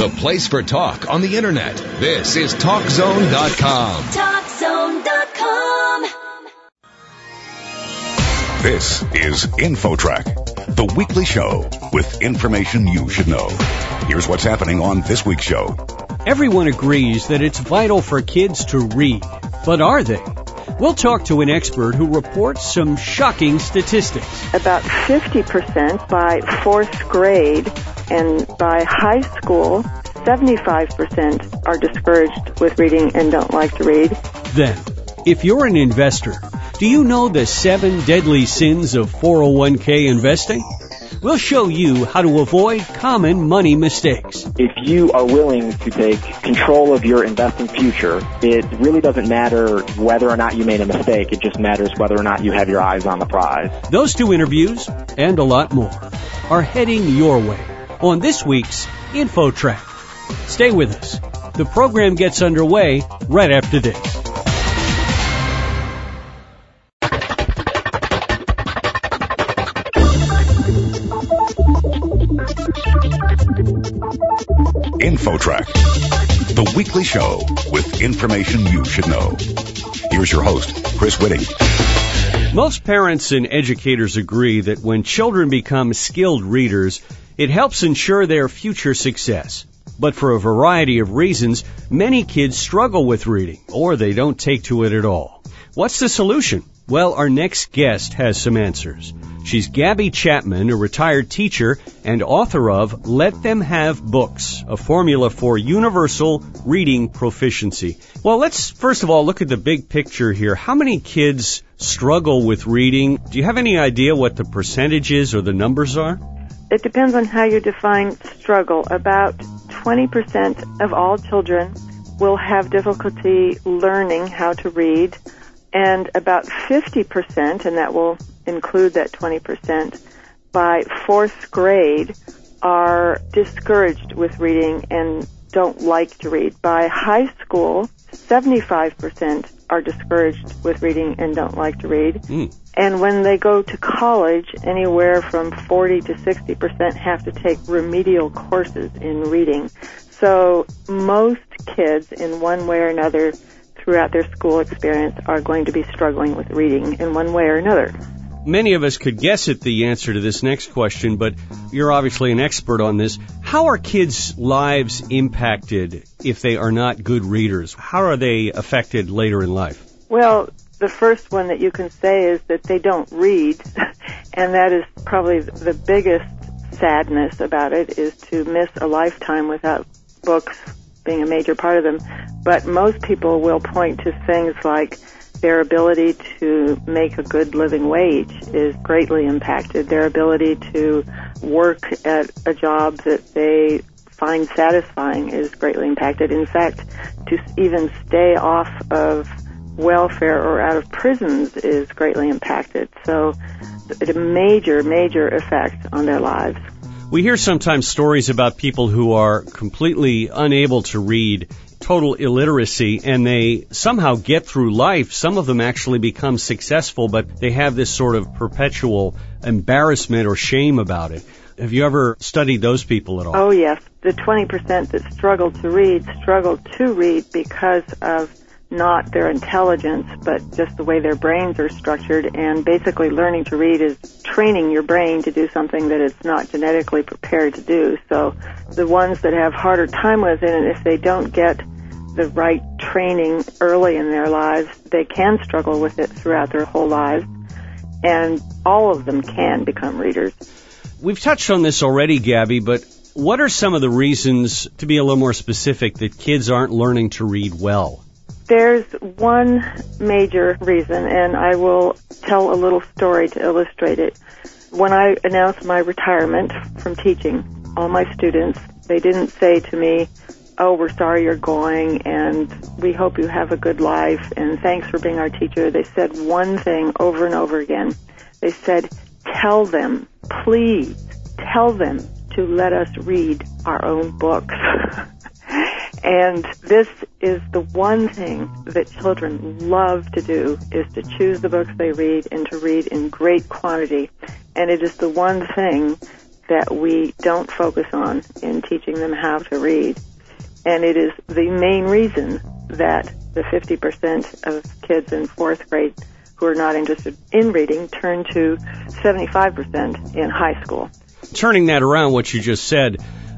the place for talk on the internet. This is TalkZone.com. TalkZone.com. This is InfoTrack, the weekly show with information you should know. Here's what's happening on this week's show. Everyone agrees that it's vital for kids to read, but are they? We'll talk to an expert who reports some shocking statistics. About 50% by fourth grade and by high school, 75% are discouraged with reading and don't like to read. Then, if you're an investor, do you know the seven deadly sins of 401k investing? We'll show you how to avoid common money mistakes. If you are willing to take control of your investing future, it really doesn't matter whether or not you made a mistake. It just matters whether or not you have your eyes on the prize. Those two interviews and a lot more are heading your way on this week's InfoTrack. Stay with us. The program gets underway right after this. InfoTrack, the weekly show with information you should know. Here's your host, Chris Whitting. Most parents and educators agree that when children become skilled readers, it helps ensure their future success. But for a variety of reasons, many kids struggle with reading, or they don't take to it at all. What's the solution? Well, our next guest has some answers. She's Gabby Chapman, a retired teacher and author of Let Them Have Books, a formula for universal reading proficiency. Well, let's first of all look at the big picture here. How many kids struggle with reading? Do you have any idea what the percentages or the numbers are? It depends on how you define struggle. About 20% of all children will have difficulty learning how to read and about 50%, and that will include that 20%, by fourth grade are discouraged with reading and don't like to read. By high school, 75% are discouraged with reading and don't like to read. Mm. And when they go to college, anywhere from 40 to 60% have to take remedial courses in reading. So most kids, in one way or another, throughout their school experience are going to be struggling with reading in one way or another. Many of us could guess at the answer to this next question, but you're obviously an expert on this. How are kids' lives impacted if they are not good readers? How are they affected later in life? Well, the first one that you can say is that they don't read, and that is probably the biggest sadness about it is to miss a lifetime without books being a major part of them. But most people will point to things like their ability to make a good living wage is greatly impacted. Their ability to work at a job that they find satisfying is greatly impacted. In fact, to even stay off of welfare or out of prisons is greatly impacted. So, a major, major effect on their lives. We hear sometimes stories about people who are completely unable to read, total illiteracy, and they somehow get through life. Some of them actually become successful, but they have this sort of perpetual embarrassment or shame about it. Have you ever studied those people at all? Oh, yes. The 20% that struggle to read struggle to read because of not their intelligence, but just the way their brains are structured. And basically, learning to read is training your brain to do something that it's not genetically prepared to do. So, the ones that have harder time with it, and if they don't get the right training early in their lives, they can struggle with it throughout their whole lives. And all of them can become readers. We've touched on this already, Gabby, but what are some of the reasons, to be a little more specific, that kids aren't learning to read well? There's one major reason, and I will tell a little story to illustrate it. When I announced my retirement from teaching, all my students, they didn't say to me, oh, we're sorry you're going and we hope you have a good life and thanks for being our teacher. They said one thing over and over again. They said, tell them, please tell them to let us read our own books. And this is the one thing that children love to do is to choose the books they read and to read in great quantity. And it is the one thing that we don't focus on in teaching them how to read. And it is the main reason that the 50% of kids in fourth grade who are not interested in reading turn to 75% in high school. Turning that around, what you just said,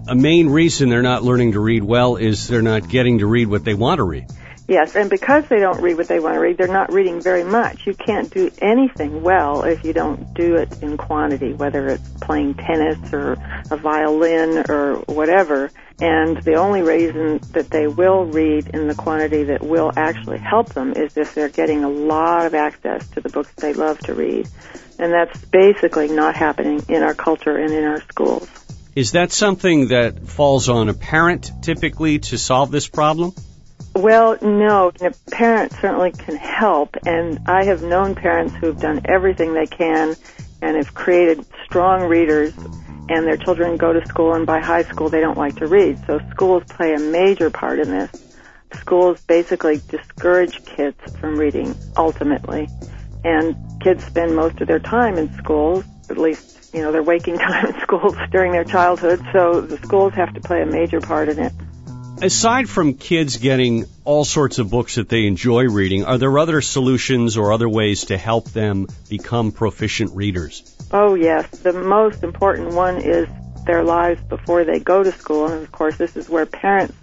a main reason they're not learning to read well is they're not getting to read what they want to read. Yes, and because they don't read what they want to read, they're not reading very much. You can't do anything well if you don't do it in quantity, whether it's playing tennis or a violin or whatever. And the only reason that they will read in the quantity that will actually help them is if they're getting a lot of access to the books they love to read. And that's basically not happening in our culture and in our schools. Is that something that falls on a parent typically to solve this problem? Well, no. The parents certainly can help, and I have known parents who've done everything they can and have created strong readers, and their children go to school, and by high school they don't like to read. So schools play a major part in this. Schools basically discourage kids from reading, ultimately. And kids spend most of their time in schools, at least, you know, their waking time in schools during their childhood, so the schools have to play a major part in it. Aside from kids getting all sorts of books that they enjoy reading, are there other solutions or other ways to help them become proficient readers? Oh, yes. The most important one is their lives before they go to school. And of course, this is where parents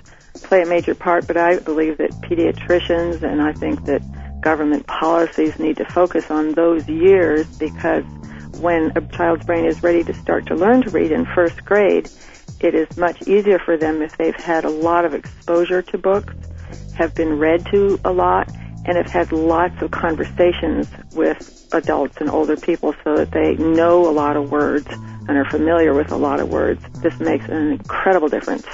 play a major part, but I believe that pediatricians and I think that government policies need to focus on those years because when a child's brain is ready to start to learn to read in first grade, it is much easier for them if they've had a lot of exposure to books, have been read to a lot, and have had lots of conversations with adults and older people so that they know a lot of words and are familiar with a lot of words. This makes an incredible difference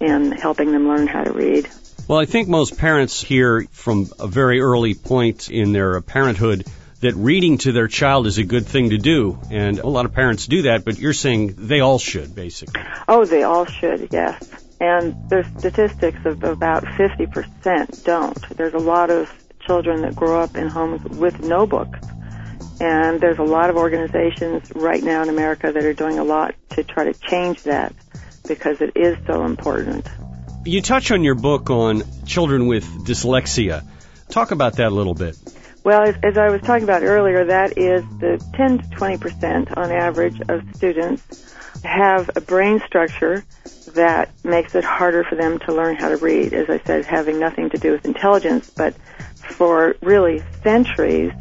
in helping them learn how to read. Well, I think most parents hear from a very early point in their parenthood that reading to their child is a good thing to do. And a lot of parents do that, but you're saying they all should, basically. Oh, they all should, yes. And there's statistics of about 50% don't. There's a lot of children that grow up in homes with no books. And there's a lot of organizations right now in America that are doing a lot to try to change that because it is so important. You touch on your book on children with dyslexia. Talk about that a little bit. Well, as, as I was talking about earlier, that is the 10 to 20 percent on average of students have a brain structure that makes it harder for them to learn how to read. As I said, having nothing to do with intelligence, but for really centuries,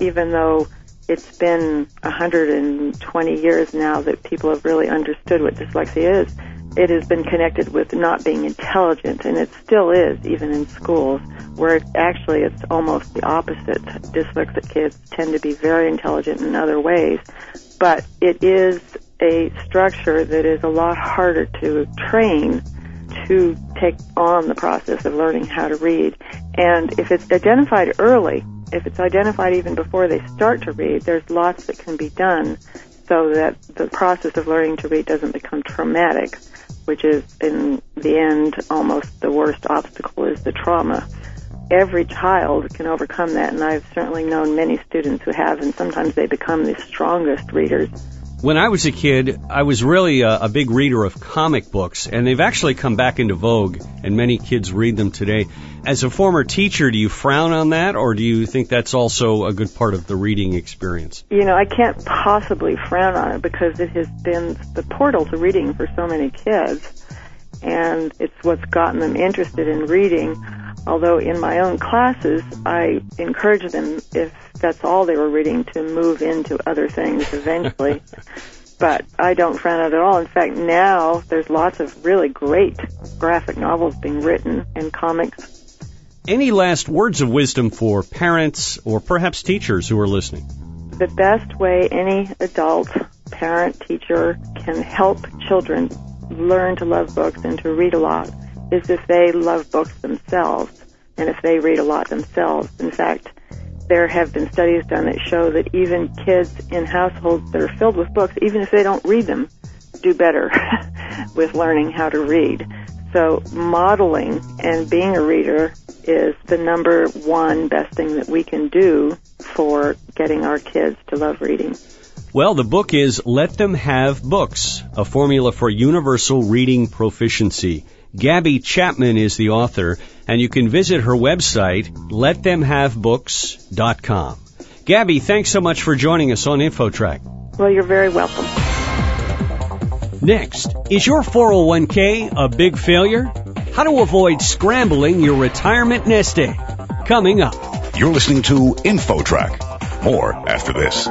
even though it's been 120 years now that people have really understood what dyslexia is, it has been connected with not being intelligent, and it still is, even in schools, where actually it's almost the opposite. Dyslexic kids tend to be very intelligent in other ways, but it is a structure that is a lot harder to train to take on the process of learning how to read. And if it's identified early, if it's identified even before they start to read, there's lots that can be done so that the process of learning to read doesn't become traumatic which is in the end almost the worst obstacle is the trauma. Every child can overcome that, and I've certainly known many students who have, and sometimes they become the strongest readers. When I was a kid, I was really a, a, big reader of comic books, and they've actually come back into vogue, and many kids read them today. As a former teacher, do you frown on that, or do you think that's also a good part of the reading experience? You know, I can't possibly frown on it because it has been the portal to reading for so many kids, and it's what's gotten them interested in reading. Although in my own classes, I encourage them, if that's all they were reading, to move into other things eventually. but I don't frown at it at all. In fact, now there's lots of really great graphic novels being written and comics. Any last words of wisdom for parents or perhaps teachers who are listening? The best way any adult, parent, teacher can help children learn to love books and to read a lot is if they love books themselves and if they read a lot themselves. In fact, there have been studies done that show that even kids in households that are filled with books, even if they don't read them, do better with learning how to read. So modeling and being a reader is the number one best thing that we can do for getting our kids to love reading. Well, the book is Let Them Have Books, a formula for universal reading proficiency. Gabby Chapman is the author, and you can visit her website, letthemhavebooks.com. Gabby, thanks so much for joining us on InfoTrack. Well, you're very welcome. Next, is your 401k a big failure? How to avoid scrambling your retirement nest egg. Coming up. You're listening to InfoTrack. More after this.